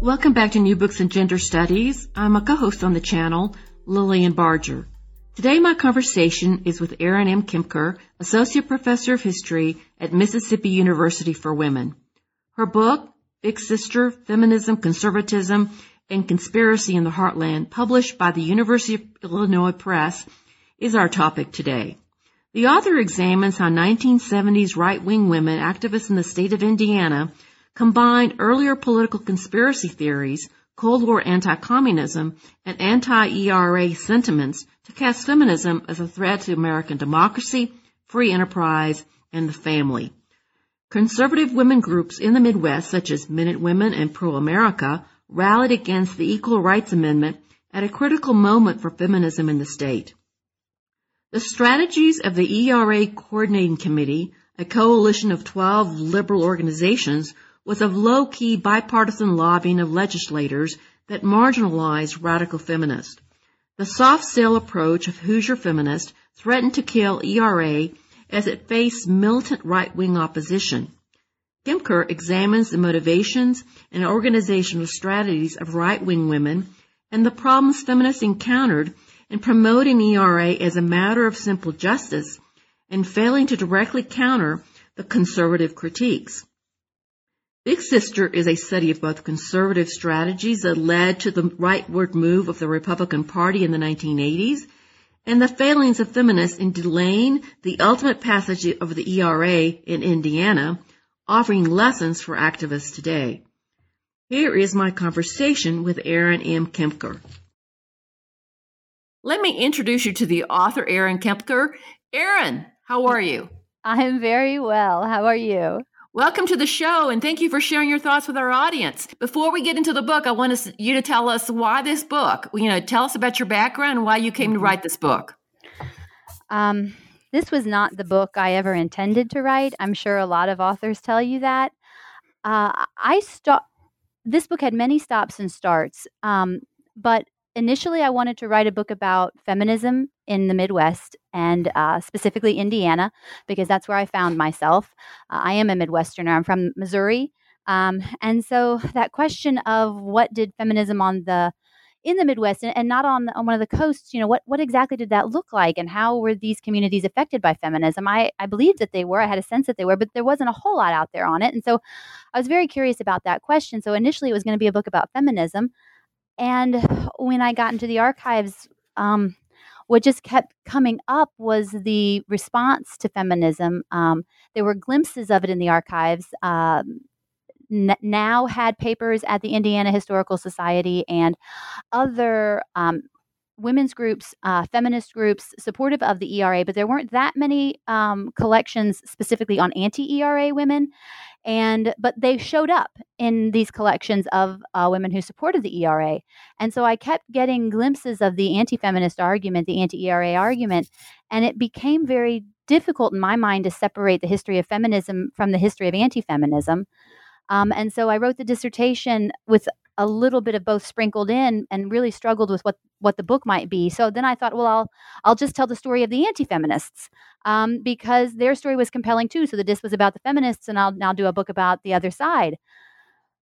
Welcome back to New Books in Gender Studies. I'm a co-host on the channel, Lilian Barger. Today my conversation is with Erin M. Kempker, Associate Professor of History at Mississippi University for Women. Her book, Big Sister, Feminism, Conservatism, and Conspiracy in the Heartland, published by the University of Illinois Press, is our topic today. The author examines how 1970s right-wing women activists in the state of Indiana combined earlier political conspiracy theories, Cold War anti-communism, and anti-ERA sentiments to cast feminism as a threat to American democracy, free enterprise, and the family. Conservative women groups in the Midwest, such as Minutewomen and Pro America, rallied against the Equal Rights Amendment at a critical moment for feminism in the state. The strategies of the ERA Coordinating Committee, a coalition of 12 liberal organizations, was of low-key bipartisan lobbying of legislators that marginalized radical feminists. The soft sell approach of Hoosier feminists threatened to kill ERA as it faced militant right-wing opposition. Kempker examines the motivations and organizational strategies of right-wing women and the problems feminists encountered in promoting ERA as a matter of simple justice and failing to directly counter the conservative critiques. Big Sister is a study of both conservative strategies that led to the rightward move of the Republican Party in the 1980s and the failings of feminists in delaying the ultimate passage of the ERA in Indiana, offering lessons for activists today. Here is my conversation with Erin M. Kempker. Let me introduce you to the author, Erin Kempker. Erin, how are you? I'm very well. How are you? Welcome to the show, and thank you for sharing your thoughts with our audience. Before we get into the book, I want you to tell us why this book. You know, tell us about your background and why you came to write this book. Um, this was not the book I ever intended to write. I'm sure a lot of authors tell you that. Uh, I stop. This book had many stops and starts, um, but initially I wanted to write a book about feminism in the Midwest and uh, specifically Indiana because that's where I found myself. Uh, I am a Midwesterner. I'm from Missouri, um, and so that question of what did feminism on the in the Midwest and, and not on, on one of the coasts, you know, what, what exactly did that look like and how were these communities affected by feminism? I, I believed that they were, I had a sense that they were, but there wasn't a whole lot out there on it. And so I was very curious about that question. So initially it was going to be a book about feminism. And when I got into the archives, um, what just kept coming up was the response to feminism. Um, there were glimpses of it in the archives. Um, now had papers at the Indiana Historical Society and other um, women's groups, uh, feminist groups supportive of the ERA, but there weren't that many um, collections specifically on anti-ERA women and but they showed up in these collections of uh, women who supported the ERA, and so I kept getting glimpses of the anti-feminist argument, the anti-ERA argument, and it became very difficult in my mind to separate the history of feminism from the history of anti-feminism. Um, and so I wrote the dissertation with a little bit of both sprinkled in and really struggled with what what the book might be. So then I thought, well, I'll I'll just tell the story of the anti-feminists um, because their story was compelling too. So the disc was about the feminists, and I'll now do a book about the other side.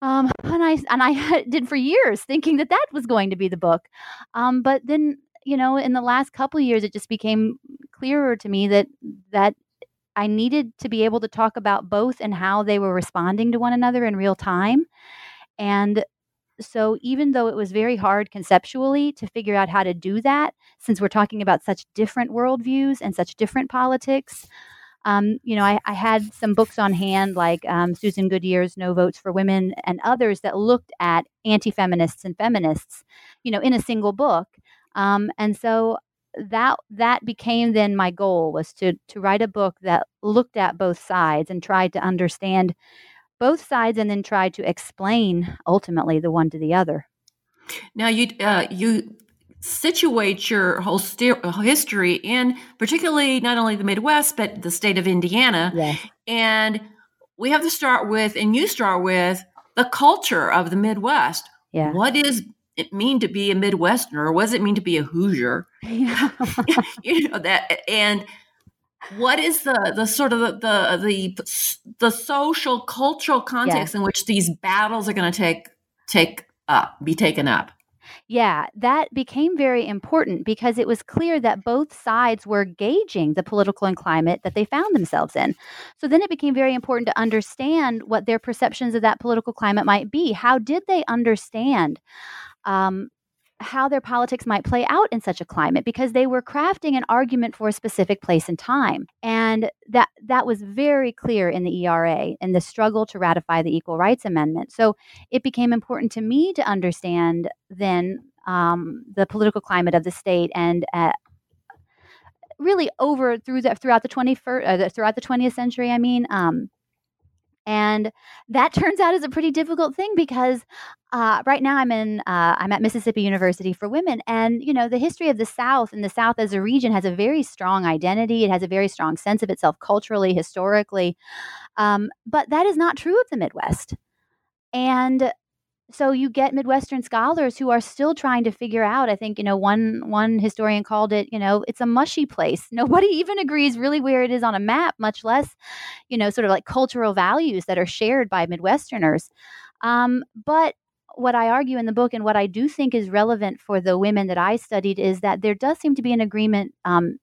Um, and I and I did for years thinking that that was going to be the book, um, but then you know in the last couple years it just became clearer to me that that I needed to be able to talk about both and how they were responding to one another in real time. And so even though it was very hard conceptually to figure out how to do that, since we're talking about such different worldviews and such different politics, um, you know, I, I, had some books on hand like um, Susan Goodier's No Votes for Women and others that looked at anti feminists and feminists, you know, in a single book. Um, and so that that became then my goal was to to write a book that looked at both sides and tried to understand both sides and then tried to explain ultimately the one to the other. Now you uh, you situate your whole st- history in particularly not only the Midwest but the state of Indiana. Yes. And we have to start with and you start with the culture of the Midwest. Yeah. What does it mean to be a Midwesterner? What does it mean to be a Hoosier? Yeah. you know that and what is the the sort of the the the, the social cultural context Yeah. in which these battles are going to take take up be taken up Yeah, that became very important because it was clear that both sides were gauging the political and climate that they found themselves in. So then it became very important to understand what their perceptions of that political climate might be. How did they understand um, how their politics might play out in such a climate? Because they were crafting an argument for a specific place and time, and that that was very clear in the ERA and the struggle to ratify the Equal Rights Amendment. So it became important to me to understand then um, the political climate of the state and uh, really over through the throughout the 21st uh, throughout the 20th century i mean um, and that turns out is a pretty difficult thing because uh, right now i'm in uh, i'm at mississippi university for women and you know the history of the south and the south as a region has a very strong identity. It has a very strong sense of itself culturally historically um, but that is not true of the midwest. And so you get midwestern scholars who are still trying to figure out i think you know one one historian called it you know it's a mushy place. Nobody even agrees really where it is on a map much less you know sort of like cultural values that are shared by midwesterners. Um, but what i argue in the book and what i do think is relevant for the women that i studied is that there does seem to be an agreement um,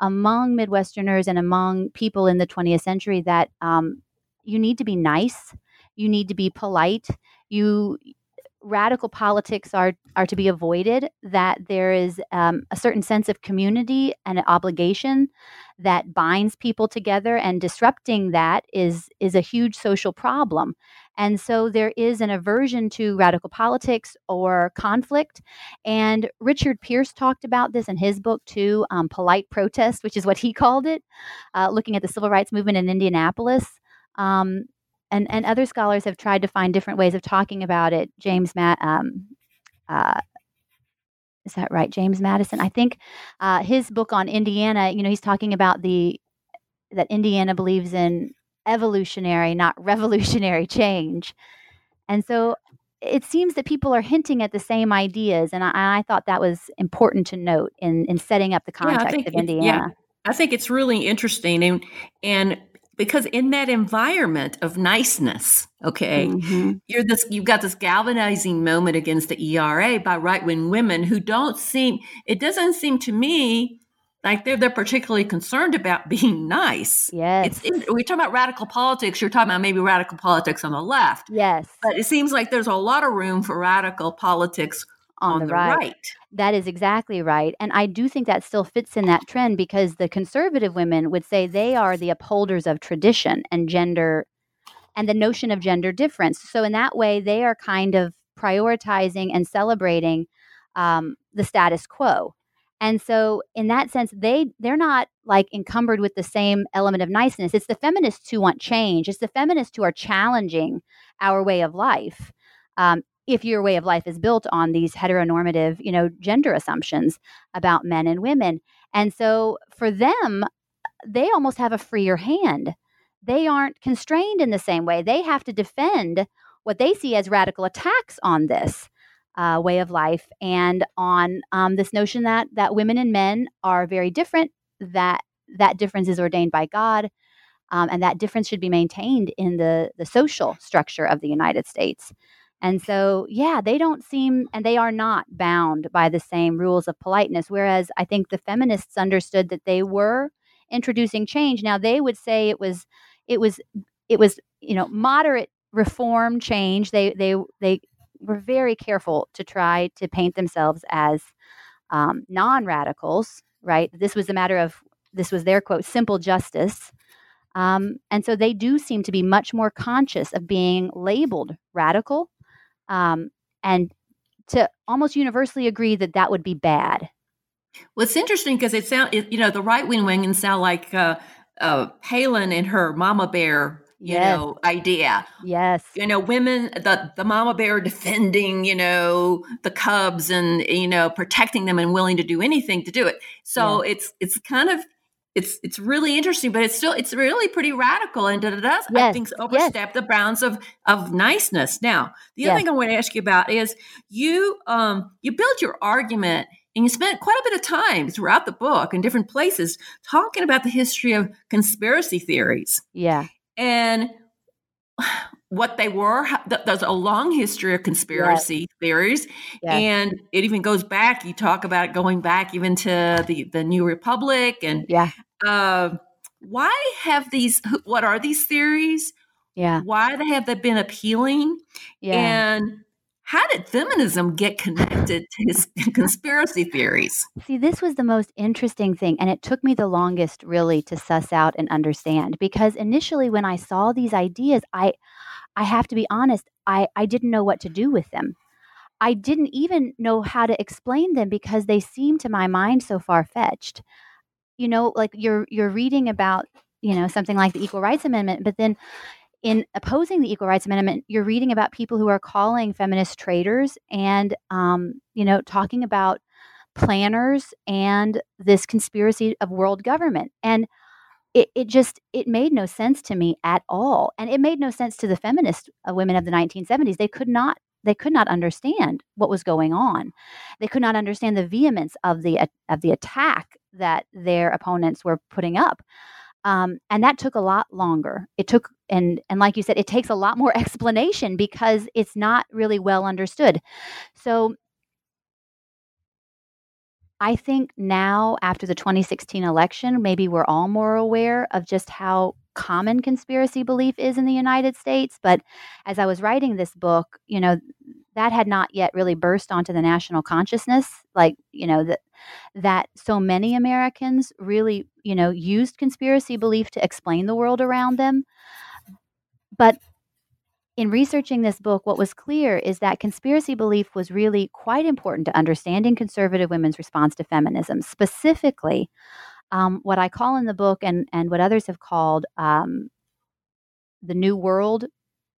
among midwesterners and among people in the 20th century that um, you need to be nice you need to be polite you radical politics are are to be avoided that there is um, a certain sense of community and an obligation that binds people together and disrupting that is is a huge social problem. And so there is an aversion to radical politics or conflict and richard pierce talked about this in his book too um, polite protest which is what he called it uh, looking at the civil rights movement in indianapolis. Um, and and other scholars have tried to find different ways of talking about it. James Matt, um, uh, is that right? James Madison. I think uh, his book on Indiana. You know, he's talking about the that Indiana believes in evolutionary, not revolutionary change, and so it seems that people are hinting at the same ideas, and I, I thought that was important to note in in setting up the context think of it- Indiana. yeah. i think it's really interesting and and because in that environment of niceness okay Mhm. you're this you've got this galvanizing moment against the era by right-wing women who don't seem it doesn't seem to me like they're they're particularly concerned about being nice Yes. it's in, we talk about radical politics you're talking about maybe radical politics on the left yes. but it seems like there's a lot of room for radical politics on, on, the, right. That is exactly right. And I do think that still fits in that trend because the conservative women would say they are the upholders of tradition and gender and the notion of gender difference. So, in that way, they are kind of prioritizing and celebrating um, the status quo. And so, in that sense, they they're not like encumbered with the same element of niceness. It's the feminists who want change. It's the feminists who are challenging our way of life. Um, if your way of life is built on these heteronormative, you know, gender assumptions about men and women. And so for them, they almost have a freer hand. They aren't constrained in the same way. They have to defend what they see as radical attacks on this uh, way of life and on um, this notion that that women and men are very different. That that difference is ordained by God, um, and that difference should be maintained in the the social structure of the United States. And so, yeah, they don't seem, and they are not bound by the same rules of politeness. Whereas I think the feminists understood that they were introducing change. Now they would say it was, it was, it was, you know, moderate reform change. They they they were very careful to try to paint themselves as um, non-radicals. Right. This was a matter of this was their quote simple justice. Um, and so they do seem to be much more conscious of being labeled radical um, and to almost universally agree that that would be bad. Well, it's interesting because it sound it, you know the right wing wing and sound like uh, uh, Palin and her mama bear you yes. know idea yes you know women the the mama bear defending you know the cubs and you know protecting them and willing to do anything to do it so yeah. it's it's kind of it's it's really interesting but it's still it's really pretty radical and it does yes. i think overstep yes. the bounds of of niceness now the other thing i want to ask you about is you um you build your argument and you spent quite a bit of time throughout the book in different places talking about the history of conspiracy theories. Yeah and what they were. There's a long history of conspiracy yes. theories, yes. and it even goes back. You talk about it going back even to the the New Republic, and yeah. Uh, why have these? What are these theories? Yeah. Why they have they been appealing? Yeah. And how did feminism get connected to his conspiracy theories? See, this was the most interesting thing, and it took me the longest really to suss out and understand because initially when I saw these ideas, I I have to be honest, I, I didn't know what to do with them. I didn't even know how to explain them because they seemed to my mind so far fetched. You know, like you're you're reading about, you know, something like the Equal Rights Amendment, but then in opposing the Equal Rights Amendment, you're reading about people who are calling feminist traitors and, um, you know, talking about planners and this conspiracy of world government. And it, it just it made no sense to me at all and it made no sense to the feminist uh, women of the 1970s they could not they could not understand what was going on they could not understand the vehemence of the of the attack that their opponents were putting up um, and that took a lot longer. It took, and and like you said, it takes a lot more explanation because it's not really well understood. So I think now, after the 2016 election, maybe we're all more aware of just how common conspiracy belief is in the United States. But as I was writing this book, you know, that had not yet really burst onto the national consciousness. Like, you know, that that so many Americans really, you know, used conspiracy belief to explain the world around them. But in researching this book, what was clear is that conspiracy belief was really quite important to understanding conservative women's response to feminism, specifically um, what I call in the book and, and what others have called um, the New World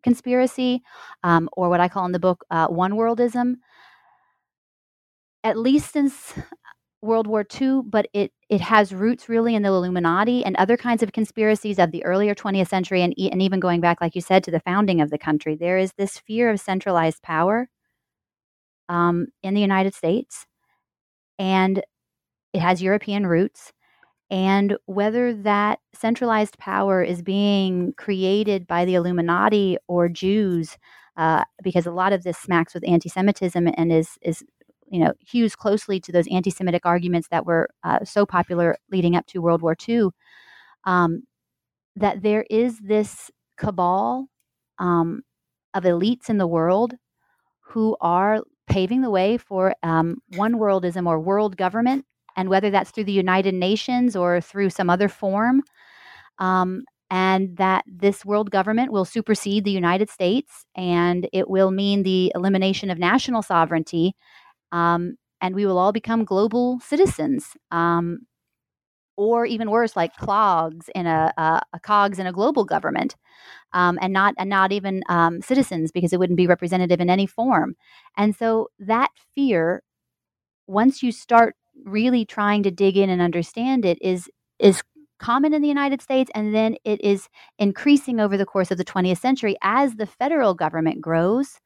conspiracy, um, or what I call in the book uh, one worldism. At least since World War II, but it it has roots really in the Illuminati and other kinds of conspiracies of the earlier 20th century, and, and even going back, like you said, to the founding of the country. There is this fear of centralized power um, in the United States, and it has European roots. And whether that centralized power is being created by the Illuminati or Jews, uh, because a lot of this smacks with anti-Semitism and is is you know, hews closely to those anti-Semitic arguments that were uh, so popular leading up to World War II. Um, that there is this cabal um, of elites in the world who are paving the way for um, one worldism or world government, and whether that's through the United Nations or through some other form. Um, and that this world government will supersede the United States and it will mean the elimination of national sovereignty um, and we will all become global citizens. Um, or even worse, like clogs in a, a, a cogs in a global government, um, and not and not even um, citizens because it wouldn't be representative in any form. And so that fear, once you start really trying to dig in and understand it, is is common in the United States, and then it is increasing over the course of the 20th century as the federal government grows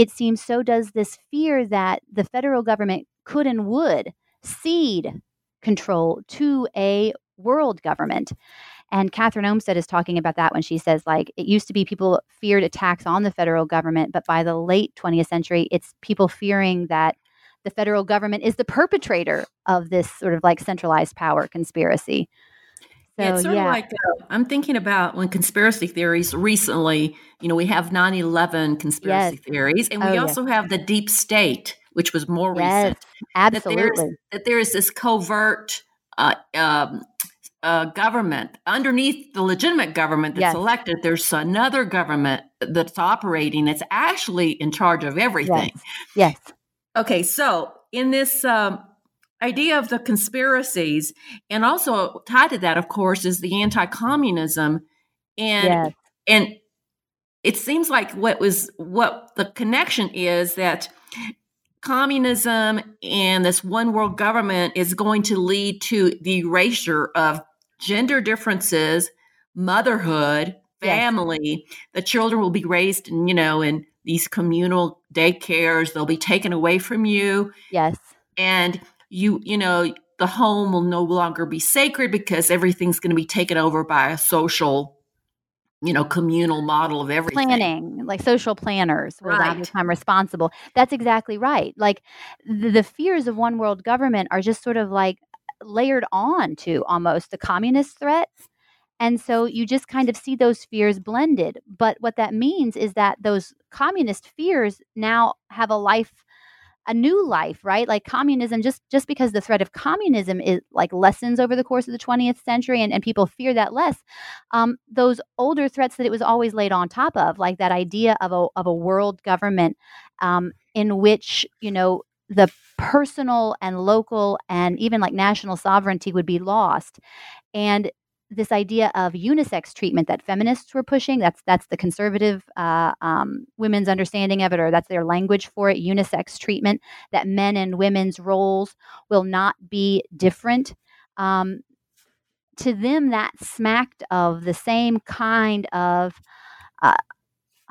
it seems so does this fear that the federal government could and would cede control to a world government. And Kathryn Olmsted is talking about that when she says, like, it used to be people feared attacks on the federal government, but by the late 20th century, it's people fearing that the federal government is the perpetrator of this sort of like centralized power conspiracy. So, it's sort yeah. of like uh, I'm thinking about when conspiracy theories recently, you know, we have 9 11 conspiracy yes. theories, and we oh, also yes. have the deep state, which was more yes, recent. Absolutely. That, that there is this covert uh, um, uh, government underneath the legitimate government that's elected. There's another government that's operating. It's actually in charge of everything. Yes. yes. Okay, so in this um, idea of the conspiracies, and also tied to that, of course, is the anti-communism, and yes. and it seems like what was what the connection is that communism and this one world government is going to lead to the erasure of gender differences, motherhood, family. Yes. The children will be raised, in, you know, in these communal daycares. They'll be taken away from you. Yes. And you, you know, the home will no longer be sacred because everything's going to be taken over by a social you know, communal model of everything. Planning, like social planners will right. become responsible. That's exactly right. Like the, the fears of one world government are just sort of like layered on to almost the communist threat. And so you just kind of see those fears blended. But what that means is that those communist fears now have a life a new life right? Like communism just just because the threat of communism is like lessens over the course of the 20th century and, and people fear that less um, those older threats that it was always laid on top of like that idea of a, of a world government um, in which you know the personal and local and even like national sovereignty would be lost. And this idea of unisex treatment that feminists were pushing that's that's the conservative uh, um, women's understanding of it or that's their language for it unisex treatment that men and women's roles will not be different. Um, to them that smacked of the same kind of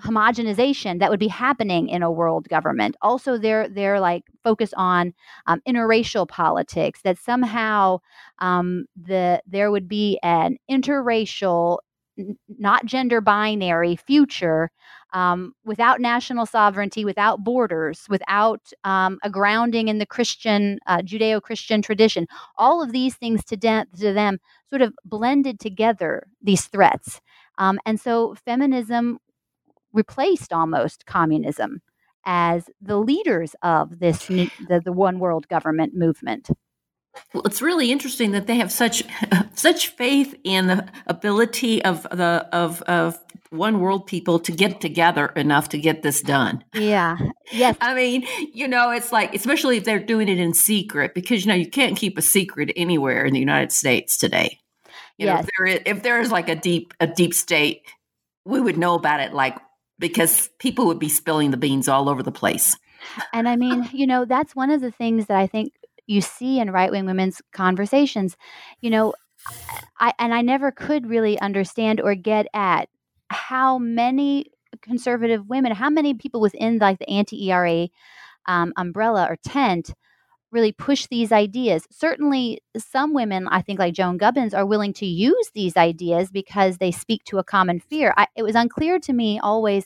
homogenization that would be happening in a world government. Also, they're they're like focus on um, interracial politics. That somehow um, the there would be an interracial, n- not gender binary future um, without national sovereignty, without borders, without um, a grounding in the Christian uh, Judeo-Christian tradition. All of these things to, de- to them sort of blended together these threats. Um, and so feminism replaced almost communism as the leaders of this the, the one world government movement. Well, it's really interesting that they have such such faith in the ability of the of of one world people to get together enough to get this done. Yeah. Yes. I mean, you know, it's like especially if they're doing it in secret because you know you can't keep a secret anywhere in the United States today. You yes. know, if there is, if there is like a deep a deep state, we would know about it like because people would be spilling the beans all over the place. And I mean, you know, that's one of the things that I think you see in right wing women's conversations. You know, I and I never could really understand or get at how many conservative women, how many people within like the anti ERA um, umbrella or tent really push these ideas. Certainly, some women, I think, like Joan Gubbins, are willing to use these ideas because they speak to a common fear. I, it was unclear to me always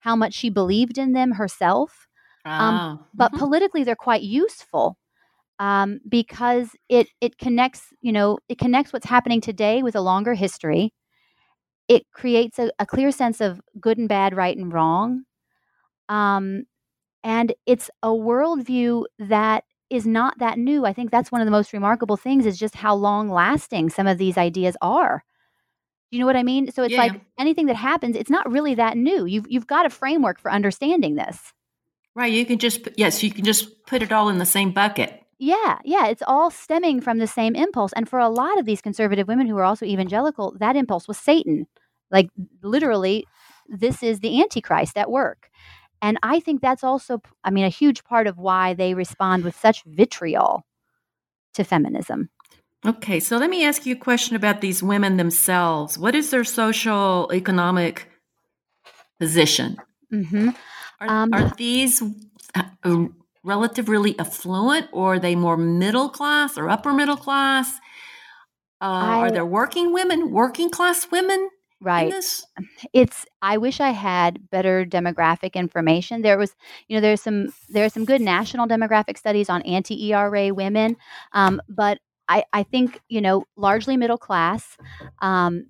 how much she believed in them herself. Um, ah, but mm-hmm. politically, they're quite useful um, because it it connects, you know, it connects what's happening today with a longer history. It creates a, a clear sense of good and bad, right and wrong. Um, and it's a worldview that is not that new. I think that's one of the most remarkable things is just how long lasting some of these ideas are. You know what I mean? So it's yeah. like anything that happens, it's not really that new. You've you've got a framework for understanding this. Right. You can just yes, you can just put it all in the same bucket. Yeah, yeah, it's all stemming from the same impulse. And for a lot of these conservative women who are also evangelical, that impulse was Satan. Like literally, this is the Antichrist at work. And I think that's also, I mean, a huge part of why they respond with such vitriol to feminism. Okay, so let me ask you a question about these women themselves. What is their social economic position? Mm-hmm. Are, um, are these relative really affluent, or are they more middle class or upper middle class? Uh, I, are there working women, working class women? Right. It's I wish I had better demographic information. There was, you know, there's some there's some good national demographic studies on anti-ERA women, um, but I I think you know largely middle class. Um,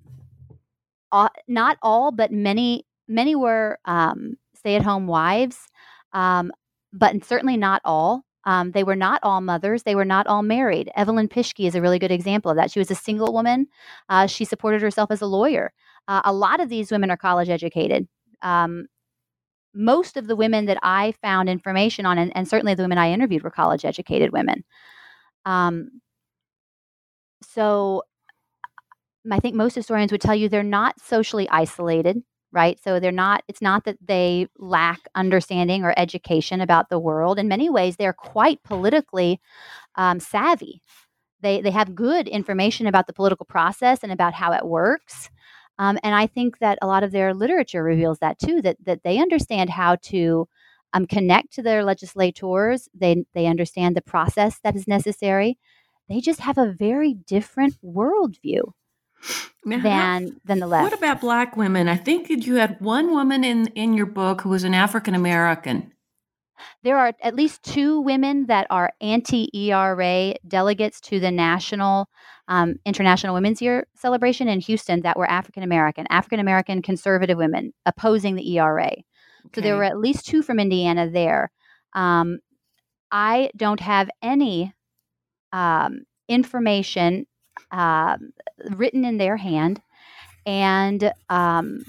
uh, not all, but many many were um, stay-at-home wives, um, but certainly not all. Um, they were not all mothers. They were not all married. Evelyn Pitschke is a really good example of that. She was a single woman. Uh, she supported herself as a lawyer. Uh, a lot of these women are college educated. Um, most of the women that I found information on, and, and, certainly the women I interviewed, were college educated women. Um, so I think most historians would tell you they're not socially isolated, right? So they're not, it's not that they lack understanding or education about the world. In many ways, they're quite politically um, savvy. They, they have good information about the political process and about how it works. Um, and I think that a lot of their literature reveals that too, that, that they understand how to um, connect to their legislators. They, they understand the process that is necessary. They just have a very different worldview than than the left. What about black women? I think that you had one woman in in your book who was an African American. There are at least two women that are anti ERA delegates to the National um, International Women's Year celebration in Houston that were African American, African American conservative women opposing the ERA. Okay. So there were at least two from Indiana there. Um, I don't have any um, information uh, written in their hand and um,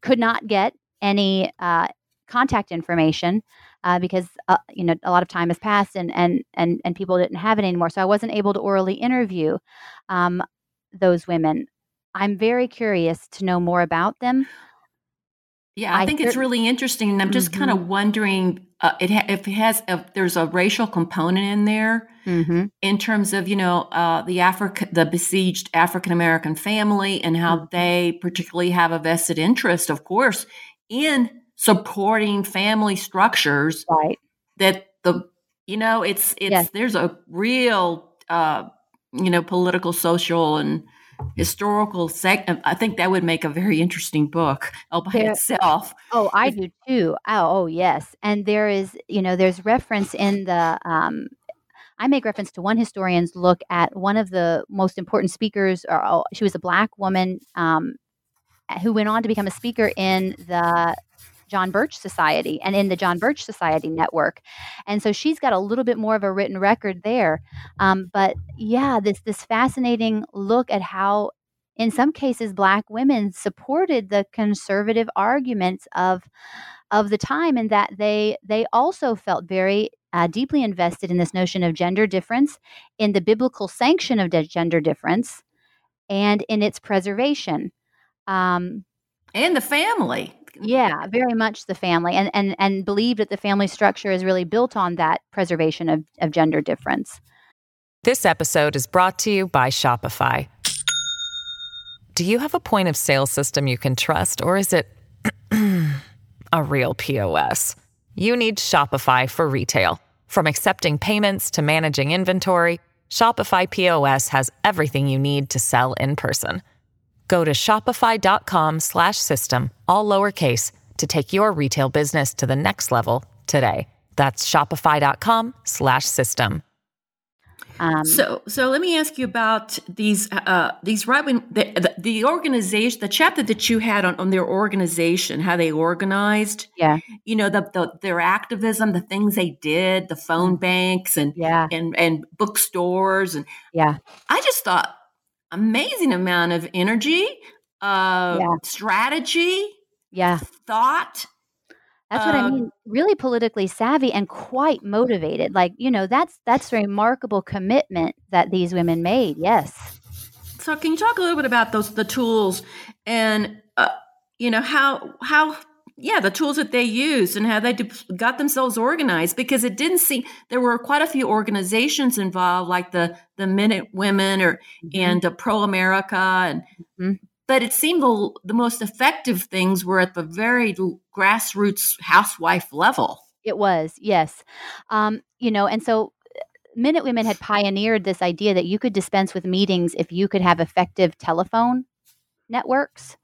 could not get any uh, contact information uh, because uh, you know a lot of time has passed and and and and people didn't have it anymore. So I wasn't able to orally interview um, those women. I'm very curious to know more about them. Yeah, I, I think it's really interesting, and I'm just mm-hmm. kind of wondering uh, it ha- if it has if there's a racial component in there mm-hmm. in terms of you know uh, the Africa the besieged African American family and how mm-hmm. they particularly have a vested interest, of course, in supporting family structures right. that the you know it's it's yes. there's a real uh, you know political, social, and historical sec I think that would make a very interesting book all by there, itself. Oh, I do too. Oh, oh, yes. And there is, you know, there's reference in the. Um, I make reference to one historian's look at one of the most important speakers. Or oh, she was a black woman um, who went on to become a speaker in the John Birch Society and in the John Birch Society network. And so she's got a little bit more of a written record there. Um, but yeah, this this fascinating look at how in some cases black women supported the conservative arguments of of the time and that they they also felt very uh, deeply invested in this notion of gender difference in the biblical sanction of gender difference and in its preservation um, and the family yeah, very much the family, and and and believe that the family structure is really built on that preservation of, of gender difference. This episode is brought to you by Shopify. Do you have a point of sale system you can trust, or is it a real POS? You need Shopify for retail. From accepting payments to managing inventory, Shopify POS has everything you need to sell in person. Go to shopify.com slash system, all lowercase, to take your retail business to the next level today. That's shopify.com slash system. Um, so, so let me ask you about these uh, these right when the, the, the organization, the chapter that you had on, on their organization, how they organized. Yeah, you know the, the their activism, the things they did, the phone banks, and yeah, and and bookstores, and yeah. I just thought amazing amount of energy, uh, yeah. strategy, yeah, thought. That's what I mean. Really politically savvy and quite motivated. Like you know, that's that's a remarkable commitment that these women made. Yes. So, can you talk a little bit about those the tools and uh, you know how how yeah, the tools that they used and how they got themselves organized because it didn't seem there were quite a few organizations involved, like the the Minute Women or mm-hmm. and uh, Pro America, and mm-hmm. but it seemed the, the most effective things were at the very grassroots housewife level. It was yes, um, you know, and so uh, Minute Women had pioneered this idea that you could dispense with meetings if you could have effective telephone networks.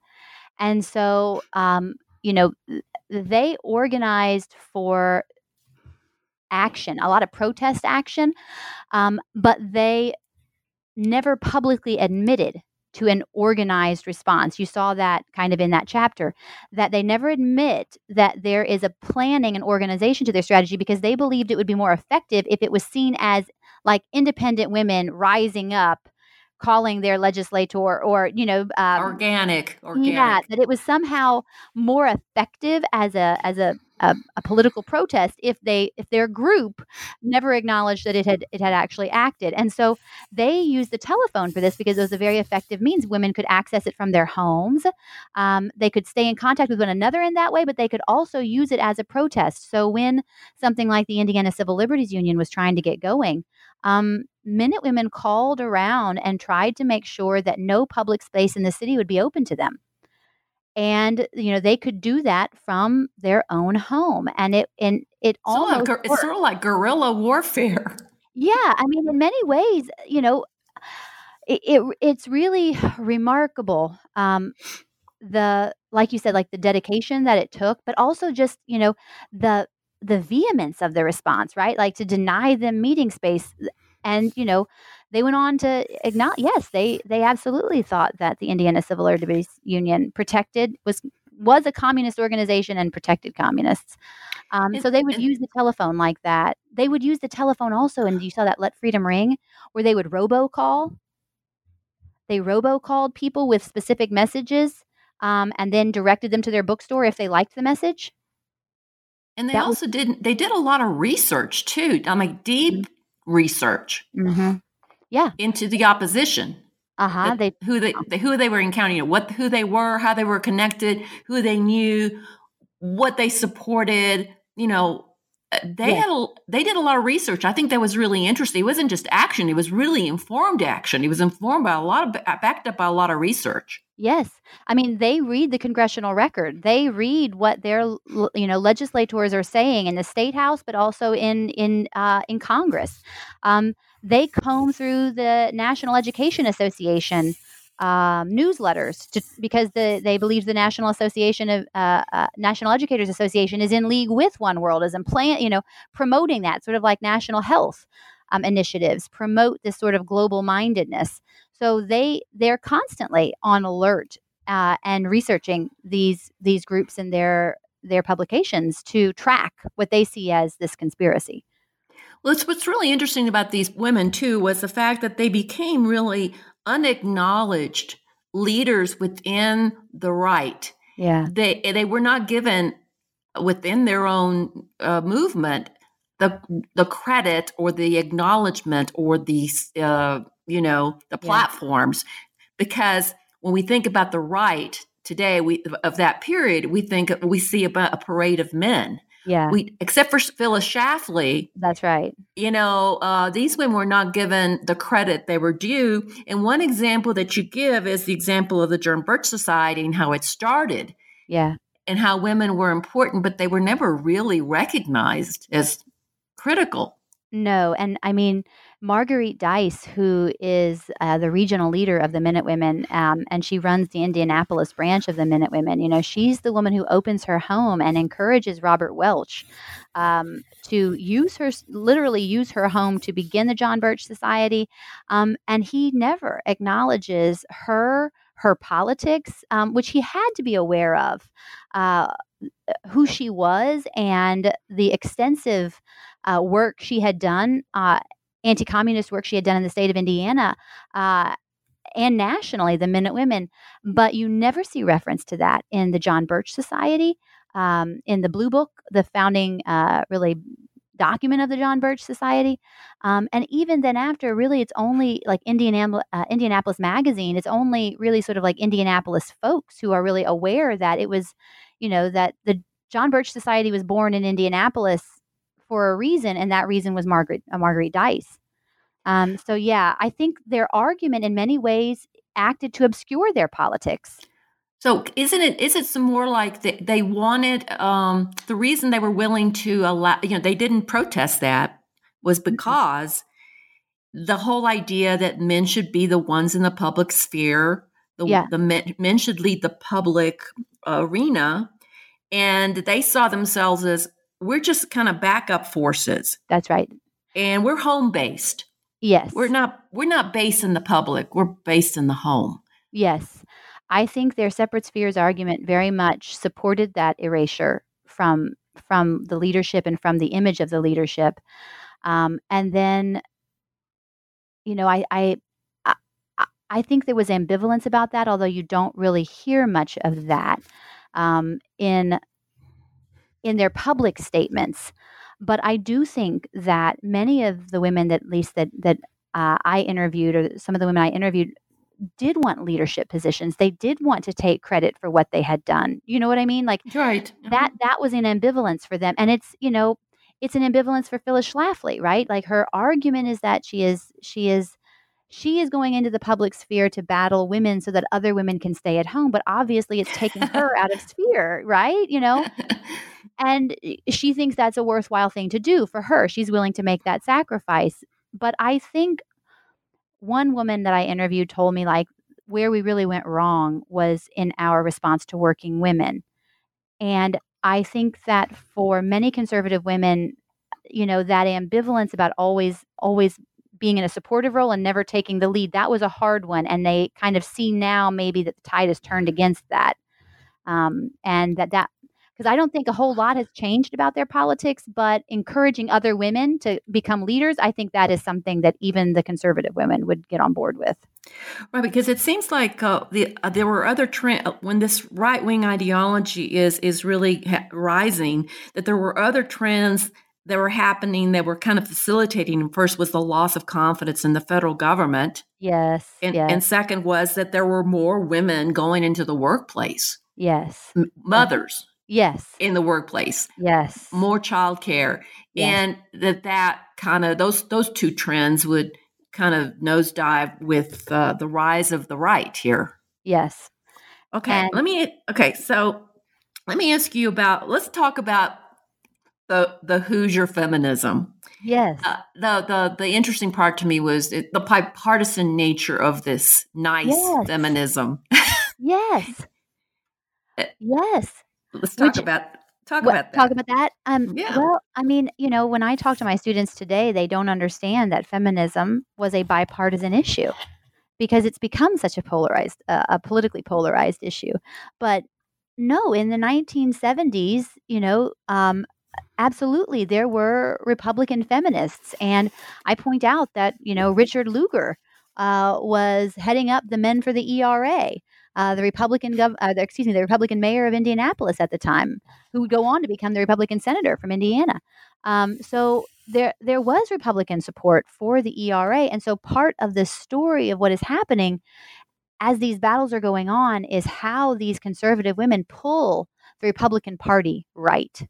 And so um, you know, they organized for action, a lot of protest action, um, but they never publicly admitted to an organized response. You saw that kind of in that chapter, that they never admit that there is a planning and organization to their strategy because they believed it would be more effective if it was seen as like independent women rising up calling their legislator or you know um, organic, organic. yeah that it was somehow more effective as a as a a, a, political protest if they if their group never acknowledged that it had it had actually acted. And so they used the telephone for this because it was a very effective means. Women could access it from their homes. Um, they could stay in contact with one another in that way but they could also use it as a protest. So when something like the indiana civil liberties union was trying to get going um, minute women called around and tried to make sure that no public space in the city would be open to them. And you know they could do that from their own home and it and it almost like, it's sort of like guerrilla warfare. Yeah i mean in many ways you know it, it it's really remarkable um the like you said like the dedication that it took but also just you know the the vehemence of the response right? Like to deny them meeting space and you know they went on to acknowledge yes they they absolutely thought that the indiana civil liberties union protected was was a communist organization and protected communists. Um, so they would use the telephone like that. They would use the telephone also and you saw that let freedom ring where they would robocall? They robocalled people with specific messages um, and then directed them to their bookstore if they liked the message. And they that also was, did they did a lot of research too i mean deep mm-hmm. Research mm-hmm. Yeah. into the opposition. Uh-huh they who they, they who they were encountering what who they were how they were connected who they knew what they supported you know they yeah. had a, they did a lot of research. I think that was really interesting. It wasn't just action; it was really informed action. It was informed by a lot of backed up by a lot of research. Yes, I mean they read the congressional record. They read what their you know legislators are saying in the state house, but also in in uh, in Congress. Um, they comb through the National Education Association um, newsletters to, because the, they believe the National Association of uh, uh, National Educators Association is in league with One World, is in plan, you know, promoting that sort of like national health um, initiatives, promote this sort of global mindedness. So they they're constantly on alert uh, and researching these these groups and their their publications to track what they see as this conspiracy. Well, it's, what's really interesting about these women, too, was the fact that they became really unacknowledged leaders within the right. Yeah. They, they were not given within their own uh, movement the the credit or the acknowledgement or the uh, you know the platforms yeah. because when we think about the right today we of that period we think we see about a parade of men yeah. We except for Phyllis Schlafly. That's right. You know, uh, these women were not given the credit they were due. And one example that you give is the example of the John Birch Society and how it started. Yeah. And how women were important, but they were never really recognized as critical. No. And I mean, Marguerite Dice, who is uh, the regional leader of the Minute Women, um, and she runs the Indianapolis branch of the Minute Women. You know, she's the woman who opens her home and encourages Robert Welch um, to use her, literally use her home to begin the John Birch Society, um, and he never acknowledges her her politics, um, which he had to be aware of. Uh, who she was and the extensive uh, work she had done uh, anti communist work she had done in the state of Indiana. Uh, and nationally, the Minute Women, but you never see reference to that in the John Birch Society, um, in the Blue Book, the founding uh, really document of the John Birch Society. Um, and even then, after, really, it's only like Indianapolis, uh, Indianapolis Magazine. It's only really sort of like Indianapolis folks who are really aware that it was, you know, that the John Birch Society was born in Indianapolis for a reason, and that reason was Margaret uh, Marguerite Dice. Um, so yeah, I think their argument in many ways acted to obscure their politics. So isn't it is it some more like they, they wanted um, the reason they were willing to allow you know they didn't protest that was mm-hmm. because the whole idea that men should be the ones in the public sphere the, yeah. the men, men should lead the public arena and they saw themselves as we're just kind of backup forces. That's right. And we're home based. Yes. We're not we're not based in the public. We're based in the home. Yes. I think their separate spheres argument very much supported that erasure from from the leadership and from the image of the leadership. Um, and then, you know, I, I I I think there was ambivalence about that, although you don't really hear much of that um, in in their public statements. But I do think that many of the women that at least that that uh, I interviewed, or some of the women I interviewed, did want leadership positions. They did want to take credit for what they had done. You know what I mean? Like right. that that was an ambivalence for them. And it's, you know, it's an ambivalence for Phyllis Schlafly, right? Like her argument is that she is she is she is going into the public sphere to battle women so that other women can stay at home, but obviously it's taking her out of sphere, right? You know? And she thinks that's a worthwhile thing to do for her. She's willing to make that sacrifice. But I think one woman that I interviewed told me like where we really went wrong was in our response to working women. And I think that for many conservative women, you know, that ambivalence about always always being in a supportive role and never taking the lead, that was a hard one. And they kind of see now maybe that the tide has turned against that. Um, and that that because I don't think a whole lot has changed about their politics, but encouraging other women to become leaders, I think that is something that even the conservative women would get on board with. Right, because it seems like uh, the, uh, there were other trends uh, when this right wing ideology is is really ha- rising. That there were other trends that were happening that were kind of facilitating. First was the loss of confidence in the federal government. Yes, and, yes. and second was that there were more women going into the workplace. Yes, M- mothers Yes. in the workplace, Yes. more childcare, Yes. and that that kind of those those two trends would kind of nosedive with uh, the rise of the right here. Yes. Okay, And- let me. Okay, so let me ask you about. Let's talk about the the Hoosier feminism. Yes. Uh, the the the interesting part to me was it, the bipartisan nature of this nice Yes. feminism. yes. Uh, Yes. Let's talk Which- about talk What- about that. Talk about that. Um, Yeah. Well, I mean, you know, when I talk to my students today, they don't understand that feminism was a bipartisan issue because it's become such a polarized, uh, a politically polarized issue. But no, in the 1970s, you know, um, absolutely, there were Republican feminists, and I point out that you know Richard Lugar uh, was heading up the Men for the ERA. Uh, the Republican gov- uh, the- excuse me, the Republican mayor of Indianapolis at the time, who would go on to become the Republican senator from Indiana. Um, so there there was Republican support for the ERA, and so part of the story of what is happening as these battles are going on is how these conservative women pull the Republican Party right.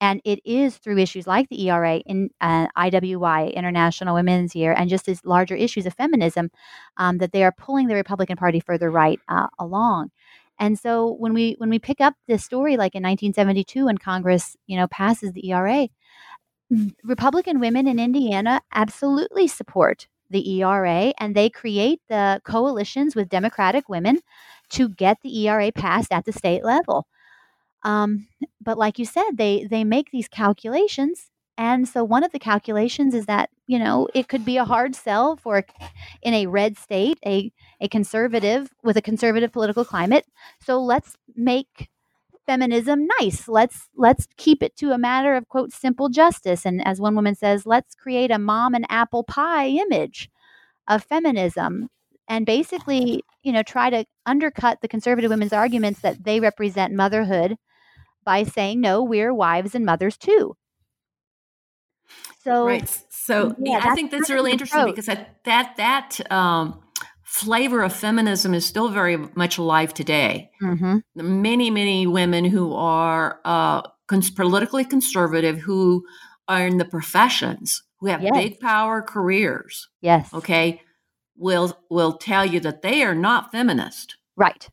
And it is through issues like the ERA, in uh, IWY, International Women's Year, and just these larger issues of feminism um, that they are pulling the Republican Party further right uh, along. And so when we when we pick up this story, like in 1972, when Congress you know passes the ERA, Republican women in Indiana absolutely support the ERA, and they create the coalitions with Democratic women to get the ERA passed at the state level. Um, but like you said, they they make these calculations, and so one of the calculations is that you know it could be a hard sell for in a red state, a a conservative with a conservative political climate. So let's make feminism nice. Let's let's keep it to a matter of quote simple justice. And as one woman says, let's create a mom and apple pie image of feminism and basically, you know, try to undercut the conservative women's arguments that they represent motherhood by saying, no, we're wives and mothers too. So, right. So yeah, I think that's really interesting approach. because that that that um, flavor of feminism is still very much alive today. Mhm. Many many women who are uh, cons- politically conservative who are in the professions who have Yes. big power careers. yes. Okay, will will tell you that they are not feminist, Right.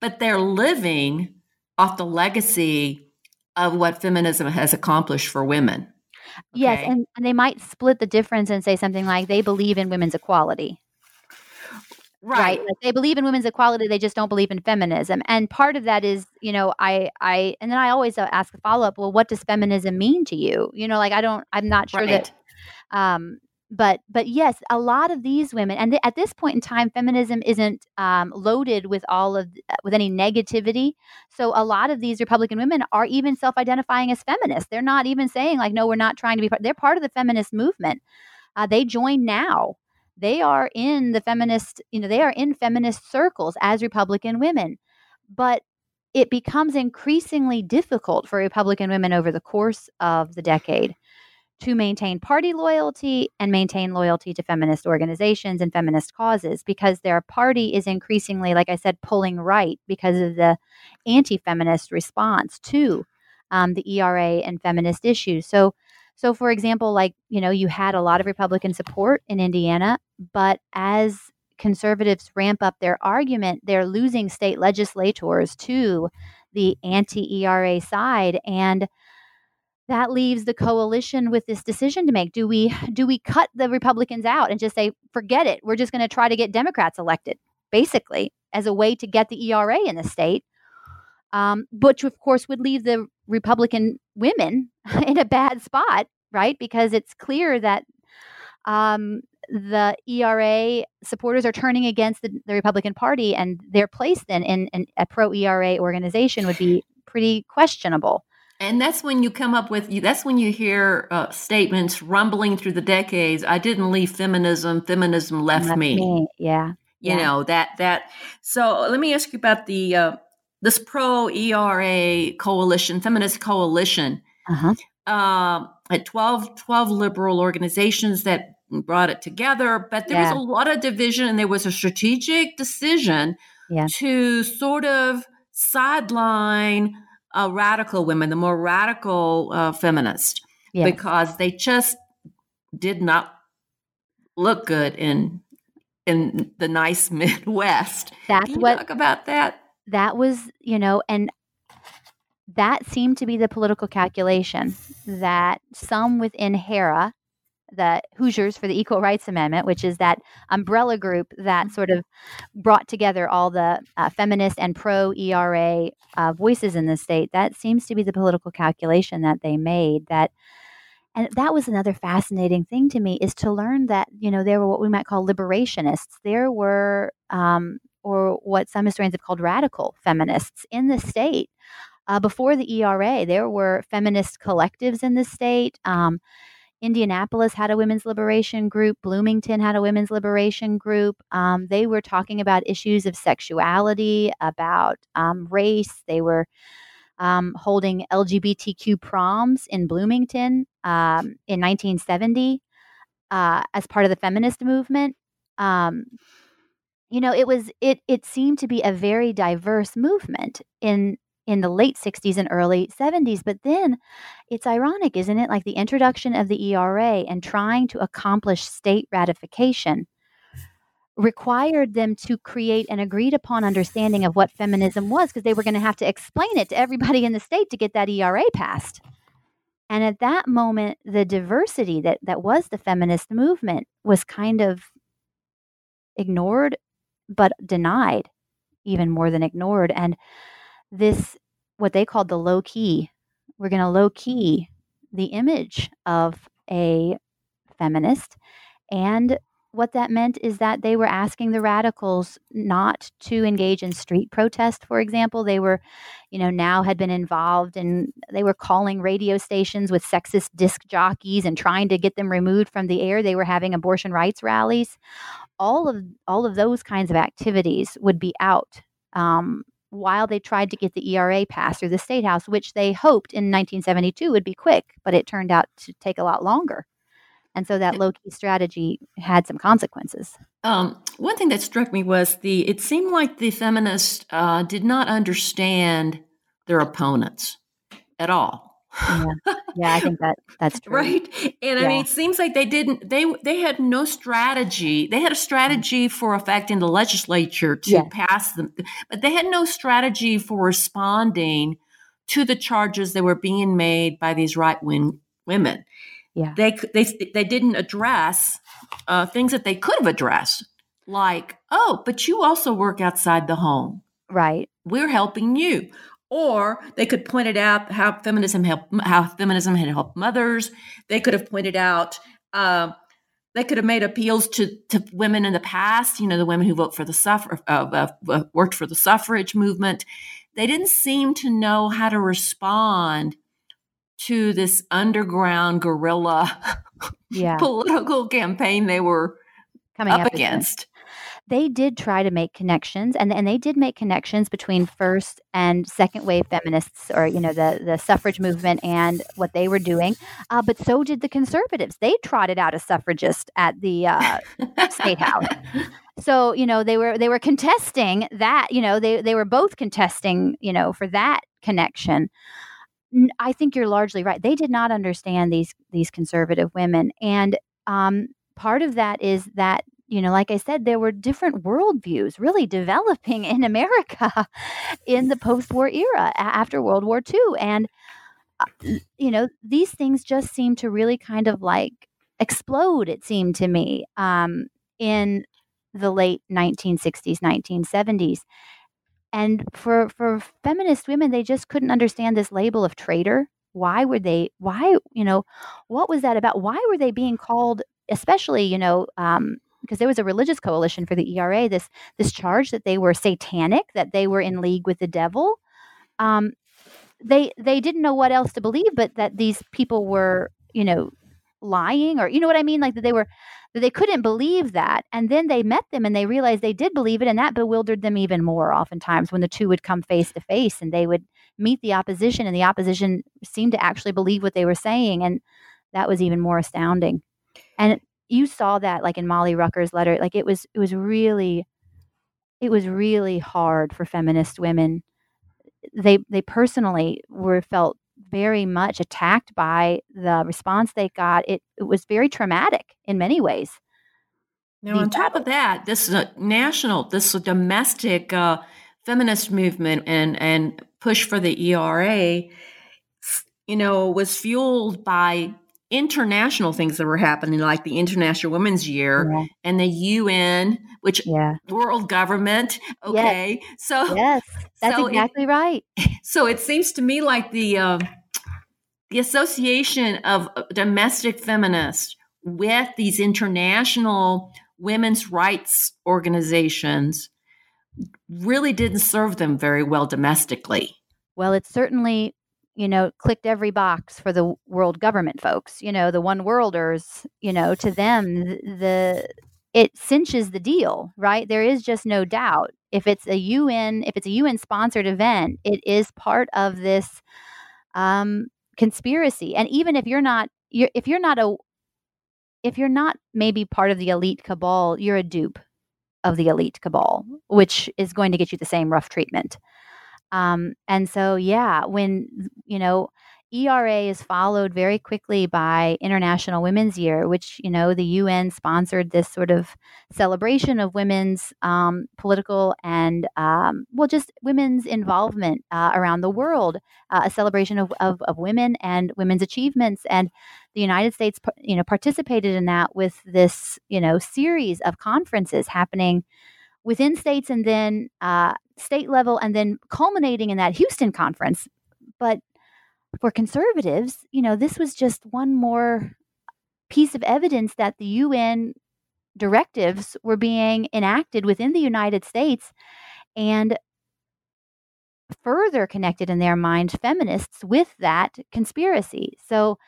but they're living off the legacy of what feminism has accomplished for women. Yes. And, and they might split the difference and say something like they believe in women's equality. right like they believe in women's equality they just don't believe in feminism and part of that is you know i i and then i always uh, ask a follow-up well what does feminism mean to you you know like i don't i'm not sure that um but but yes a lot of these women and th- at this point in time feminism isn't um, loaded with all of uh, with any negativity. So a lot of these republican women are even self-identifying as feminists. They're not even saying like no we're not trying to be part they're part of the feminist movement. Uh, they join now. They are in the feminist you know they are in feminist circles as republican women. But it becomes increasingly difficult for Republican women over the course of the decade to maintain party loyalty and maintain loyalty to feminist organizations and feminist causes because their party is increasingly, like I said, pulling right because of the anti feminist response to um, the ERA and feminist issues. So, so for example, like, you know, you had a lot of Republican support in Indiana, but as conservatives ramp up their argument, they're losing state legislators to the anti ERA side. And that leaves the coalition with this decision to make. Do we do we cut the Republicans out and just say forget it? We're just going to try to get Democrats elected, basically, as a way to get the ERA in the state, um, which of course would leave the Republican women in a bad spot, right? Because it's clear that um, the ERA supporters are turning against the, the Republican Party, and their place then in, in a pro ERA organization would be pretty questionable. And that's when you come up with you, that's when you hear uh, statements rumbling through the decades. I didn't leave feminism; feminism left, left me. me. Yeah, you yeah. know that that. So let me ask you about the uh, this pro ERA coalition, feminist coalition. Uh-huh. Uh, at 12, 12 liberal organizations that brought it together, but there yeah. was a lot of division, and there was a strategic decision yeah. to sort of sideline uh, radical women, the more radical uh, feminist, yes. because they just did not look good in in the nice Midwest. That's what talk about that. That was, you know, and that seemed to be the political calculation that some within HERA the Hoosiers for the Equal Rights Amendment, which is that umbrella group that mm-hmm. sort of brought together all the uh, feminist and pro ERA uh, voices in the state. That seems to be the political calculation that they made. That and that was another fascinating thing to me is to learn that you know there were what we might call liberationists. There were um, or what some historians have called radical feminists in the state. Uh, before the ERA, there were feminist collectives in the state. Um, Indianapolis had a women's liberation group. Bloomington had a women's liberation group. Um, they were talking about issues of sexuality, about um, race. They were um, holding LGBTQ proms in Bloomington um, in 1970 uh, as part of the feminist movement. Um, you know, it was it it seemed to be a very diverse movement in in the late 60s and early 70s. But then it's ironic, isn't it? Like the introduction of the ERA and trying to accomplish state ratification required them to create an agreed upon understanding of what feminism was because they were going to have to explain it to everybody in the state to get that ERA passed. And at that moment, the diversity that, that was the feminist movement was kind of ignored, but denied even more than ignored. And this what they called the low key. We're going to low key the image of a feminist. And what that meant is that they were asking the radicals not to engage in street protest, for example. They were, you know, now had been involved and they were calling radio stations with sexist disc jockeys and trying to get them removed from the air. They were having abortion rights rallies. All of all of those kinds of activities would be out um, while they tried to get the ERA passed through the state house, which they hoped in 1972 would be quick, but it turned out to take a lot longer. And so that low key strategy had some consequences. Um, one thing that struck me was the it seemed like the feminists uh, did not understand their opponents at all yeah. yeah, I think that that's true. right. And yeah. I mean, it seems like they didn't. They they had no strategy. They had a strategy for affecting the legislature to yeah. pass them, but they had no strategy for responding to the charges that were being made by these right wing women. Yeah, they they they didn't address uh, things that they could have addressed, like, oh, but you also work outside the home. Right. We're helping you or they could point it out how feminism helped how feminism had helped mothers. They could have pointed out uh, they could have made appeals to to women in the past. You know, the women who vote for the suffer uh, uh, worked for the suffrage movement. They didn't seem to know how to respond to this underground guerrilla yeah. political campaign they were Coming up, up against. They did try to make connections and, and they did make connections between first and second wave feminists or you know the, the suffrage movement and what they were doing uh, but so did the conservatives. They trotted out a suffragist at the uh, state house. So you know they were they were contesting that you know they, they were both contesting you know for that connection. I think you're largely right. They did not understand these these conservative women, and um, part of that is that you know, like I said, there were different worldviews really developing in America in the post-war era after World War II, and uh, you know, these things just seem to really kind of like explode. It seemed to me um, in the late 1960s, 1970s. And for for feminist women, they just couldn't understand this label of traitor. Why were they? Why you know? What was that about? Why were they being called? Especially you know. Um, because there was a religious coalition for the ERA, this this charge that they were satanic, that they were in league with the devil. Um, they they didn't know what else to believe, but that these people were, you know, lying, or you know what I mean, like that they were that they couldn't believe that. And then they met them and they realized they did believe it. And that bewildered them even more, oftentimes, when the two would come face to face and they would meet the opposition, and the opposition seemed to actually believe what they were saying. And that was even more astounding. And you saw that like in Molly Rucker's letter. Like it was, it was really, it was really hard for feminist women. They, they personally were felt very much attacked by the response they got. It, it was very traumatic in many ways. Now, on top of that, this is a national, this is a domestic uh, feminist movement and and push for the ERA, you know, was fueled by international things that were happening, like the International Women's Year yeah. and the UN, which yeah. world government. Okay, yes. so yes, that's so exactly it, right. So it seems to me like the uh, the association of uh, domestic feminists with these international women's rights organizations really didn't serve them very well domestically. Well, it certainly, you know, clicked every box for the world government folks, you know, the one worlders, you know, to them the it cinches the deal, right? There is just no doubt. If it's a UN, if it's a UN sponsored event, it is part of this um, conspiracy. And even if you're not, you're, if you're not a, if you're not maybe part of the elite cabal, you're a dupe of the elite cabal, which is going to get you the same rough treatment. Um, and so, yeah, when you know ERA is followed very quickly by International Women's Year, which, you know, the UN sponsored this sort of celebration of women's um, political and, um, well, just women's involvement uh, around the world, uh, a celebration of, of, of, women and women's achievements. And the United States, you know, participated in that with this, you know, series of conferences happening within states and then uh, state level and then culminating in that Houston conference. But for conservatives, you know, this was just one more piece of evidence that the UN directives were being enacted within the United States and further connected in their mind feminists with that conspiracy. So,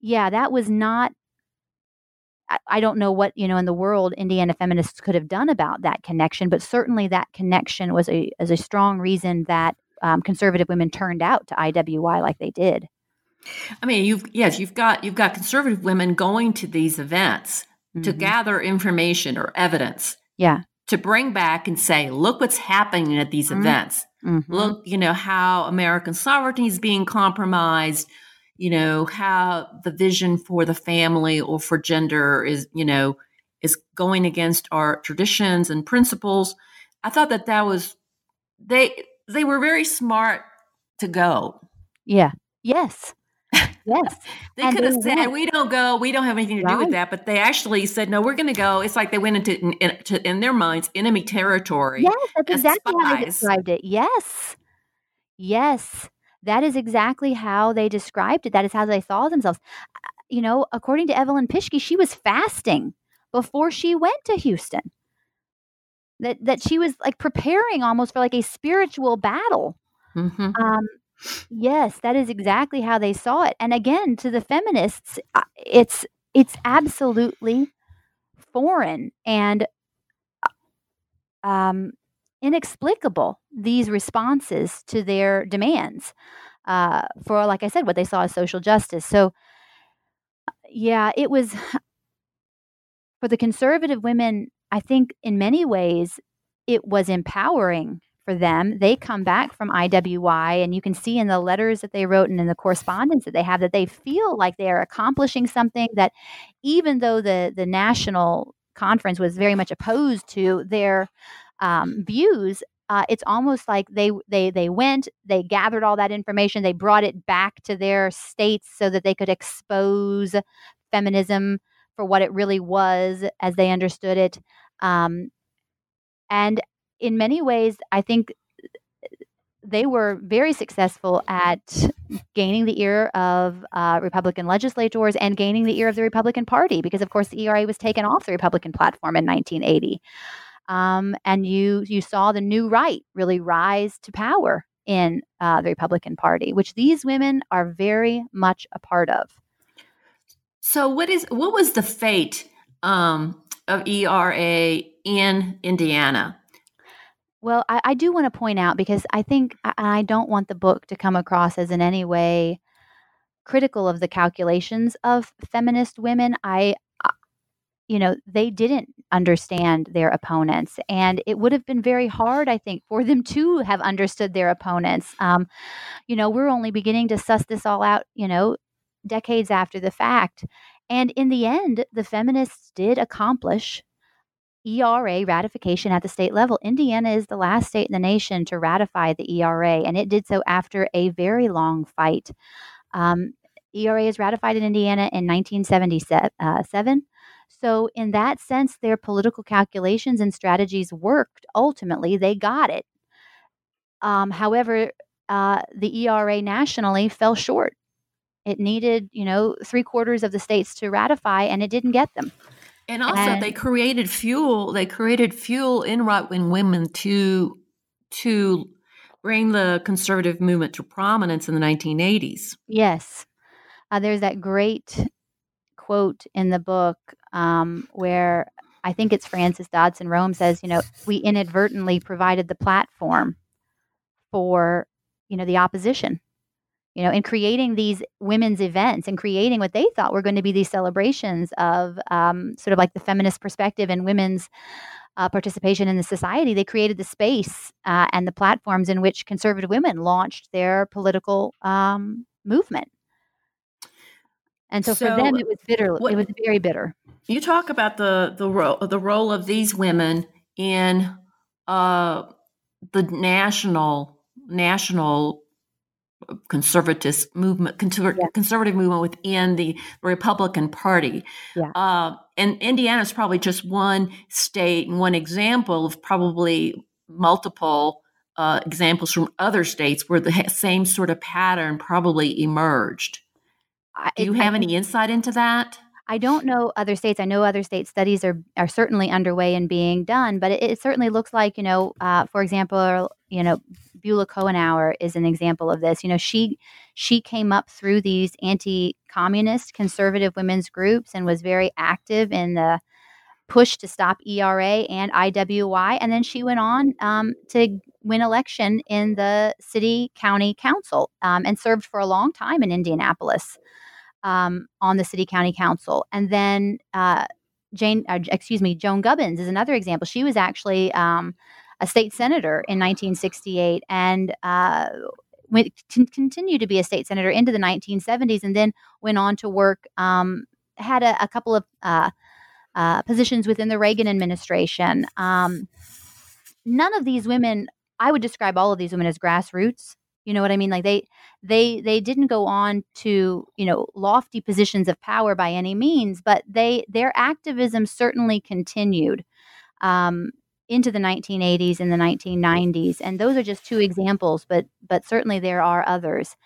yeah, that was not. I don't know what you know in the world Indiana feminists could have done about that connection, but certainly that connection was a as a strong reason that um, conservative women turned out to IWY like they did. I mean, you've yes, you've got you've got conservative women going to these events mm-hmm. to gather information or evidence. Yeah. To bring back and say, look what's happening at these mm-hmm. events. Mm-hmm. Look, you know, how American sovereignty is being compromised, you know, how the vision for the family or for gender is, you know, is going against our traditions and principles. I thought that that was they they were very smart to go. Yeah. Yes. Yes. they and could have said, went. "We don't go. We don't have anything to right. do with that." But they actually said, "No, we're going to go." It's like they went into in, in, in, their minds enemy territory. Yes, that's exactly spies. how they described it. Yes, yes, that is exactly how they described it. That is how they saw themselves. You know, according to Evelyn Pitschke, she was fasting before she went to Houston that that she was like preparing almost for like a spiritual battle. Mm-hmm. Um, yes, that is exactly how they saw it. And again, to the feminists, uh, it's it's absolutely foreign and uh, um, inexplicable these responses to their demands uh, for, like I said, what they saw as social justice. So, yeah, it was for the conservative women. I think in many ways it was empowering for them. They come back from IWY, and you can see in the letters that they wrote and in the correspondence that they have that they feel like they are accomplishing something that, even though the the national conference was very much opposed to their um, views, uh, it's almost like they they they went, they gathered all that information, they brought it back to their states so that they could expose feminism for what it really was as they understood it. Um, and in many ways, I think they were very successful at gaining the ear of uh, Republican legislators and gaining the ear of the Republican Party because, of course, the ERA was taken off the Republican platform in 1980. Um, and you you saw the new right really rise to power in uh, the Republican Party, which these women are very much a part of. So, what is what was the fate um, of ERA in Indiana? Well, I, I do want to point out because I think I, I don't want the book to come across as in any way critical of the calculations of feminist women. I, you know, they didn't understand their opponents, and it would have been very hard, I think, for them to have understood their opponents. Um, you know, we're only beginning to suss this all out, you know, decades after the fact. And in the end, the feminists did accomplish ERA ratification at the state level. Indiana is the last state in the nation to ratify the ERA, and it did so after a very long fight. Um, ERA is ratified in Indiana in 1977. Uh, so, in that sense, their political calculations and strategies worked. Ultimately, they got it. Um, however, uh, the ERA nationally fell short. It needed, you know, three quarters of the states to ratify, and it didn't get them. And also, and, they created fuel. They created fuel in right wing women to to bring the conservative movement to prominence in the 1980s. Yes, uh, there's that great quote in the book um, where I think it's Frances Dodson Rhome says, you know, we inadvertently provided the platform for you know the opposition you know, in creating these women's events and creating what they thought were going to be these celebrations of um, sort of like the feminist perspective and women's uh, participation in the society, they created the space uh, and the platforms in which conservative women launched their political um, movement. And so, so, for them, it was bitter. What, it was very bitter. You talk about the the role the role of these women in uh, the national national conservative movement, conservative, yeah. conservative movement within the Republican Party. Yeah. Uh, and Indiana is probably just one state and one example of probably multiple uh, examples from other states where the same sort of pattern probably emerged. Do you have any insight into that? I don't know other states. I know other state studies are are certainly underway and being done, but it, it certainly looks like you know, uh, for example, you know, Beulah Coughenour is an example of this. You know, she she came up through these anti-communist conservative women's groups and was very active in the push to stop ERA and IWY, and then she went on um, to win election in the city county council um, and served for a long time in Indianapolis um, on the city county council. And then uh, Jane, uh, excuse me, Joan Gubbins is another example. She was actually um, a state senator in 1968 and uh, went, continued to be a state senator into the 1970s, and then went on to work. Um, had a, a, couple of uh, uh, positions within the Reagan administration. Um, none of these women, I would describe all of these women as grassroots you know what I mean? Like they they they didn't go on to, you know, lofty positions of power by any means, but they their activism certainly continued um, into the 1980s and the 1990s, and those are just two examples, but but certainly there are others.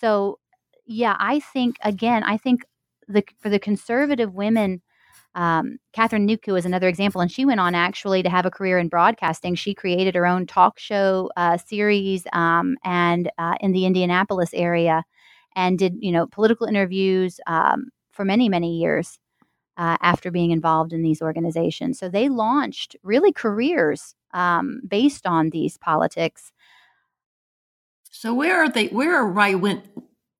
So, yeah, I think again, I think the for the conservative women um, Kathryn Niedtke is another example, and she went on actually to have a career in broadcasting. She created her own talk show uh, series um, and uh, in the Indianapolis area, and did you know political interviews um, for many many years uh, after being involved in these organizations. So they launched really careers um, based on these politics. So where are they? Where are right wing?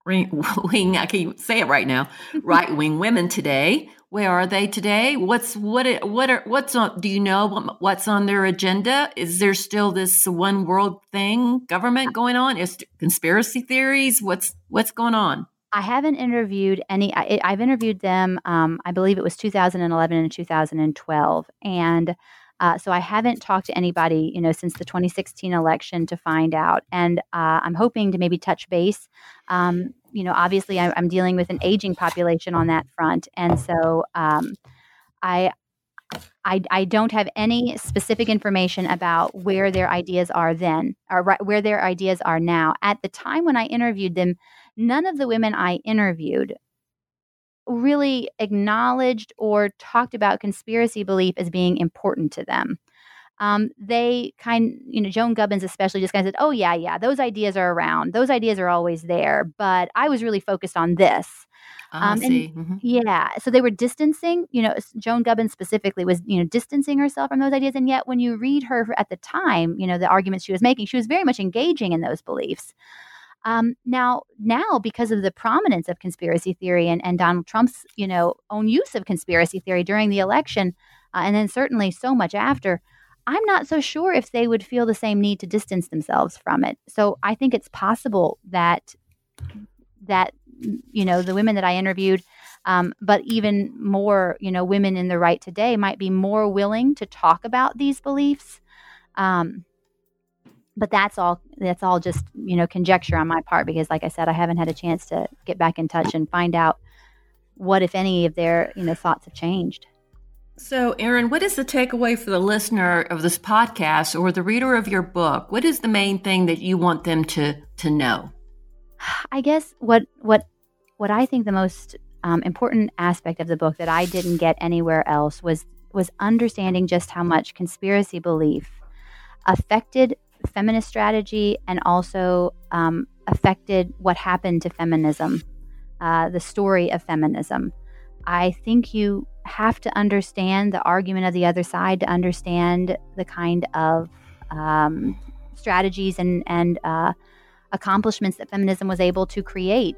Wing, I can't say it right now. Right wing women today. Where are they today? What's what? What are what's on? Do you know what's on their agenda? Is there still this one world thing, government going on? Is conspiracy theories? What's what's going on? I haven't interviewed any. I, have interviewed them. Um, I believe it was 2011 and 2012, and uh, so I haven't talked to anybody, you know, since the 2016 election to find out. And uh, I'm hoping to maybe touch base. Um, you know, obviously, I, am dealing with an aging population on that front, and so um, I. I, I don't have any specific information about where their ideas are then, or right, where their ideas are now. At the time when I interviewed them, none of the women I interviewed really acknowledged or talked about conspiracy belief as being important to them. Um, they kind, you know, Joan Gubbins especially just kind of said, "Oh yeah, yeah, those ideas are around. Those ideas are always there." But I was really focused on this. Ah, um, and mm-hmm. Yeah, so they were distancing. You know, Joan Gubbins specifically was, you know, distancing herself from those ideas. And yet, when you read her at the time, you know, the arguments she was making, she was very much engaging in those beliefs. Um, now, now because of the prominence of conspiracy theory and, and Donald Trump's, you know, own use of conspiracy theory during the election, uh, and then certainly so much after, I'm not so sure if they would feel the same need to distance themselves from it. So I think it's possible that that you know the women that I interviewed, um, but even more, you know, women in the right today might be more willing to talk about these beliefs. Um, but that's all that's all just you know conjecture on my part because like i said i haven't had a chance to get back in touch and find out what if any of their you know thoughts have changed. So erin what is the takeaway for the listener of this podcast or the reader of your book? What is the main thing that you want them to to know? I guess what what what i think the most um, important aspect of the book that i didn't get anywhere else was was understanding just how much conspiracy belief affected feminist strategy and also um, affected what happened to feminism, uh, the story of feminism. I think you have to understand the argument of the other side to understand the kind of um, strategies and, and uh, accomplishments that feminism was able to create.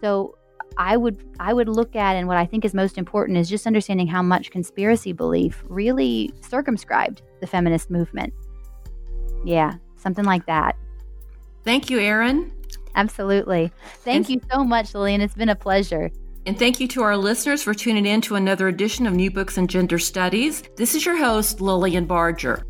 So I would I would look at and what I think is most important is just understanding how much conspiracy belief really circumscribed the feminist movement. Yeah, something like that. Thank you, Erin. Absolutely. Thank and, you so much, Lilian. It's been a pleasure. And thank you to our listeners for tuning in to another edition of New Books and Gender Studies. This is your host, Lilian Barger.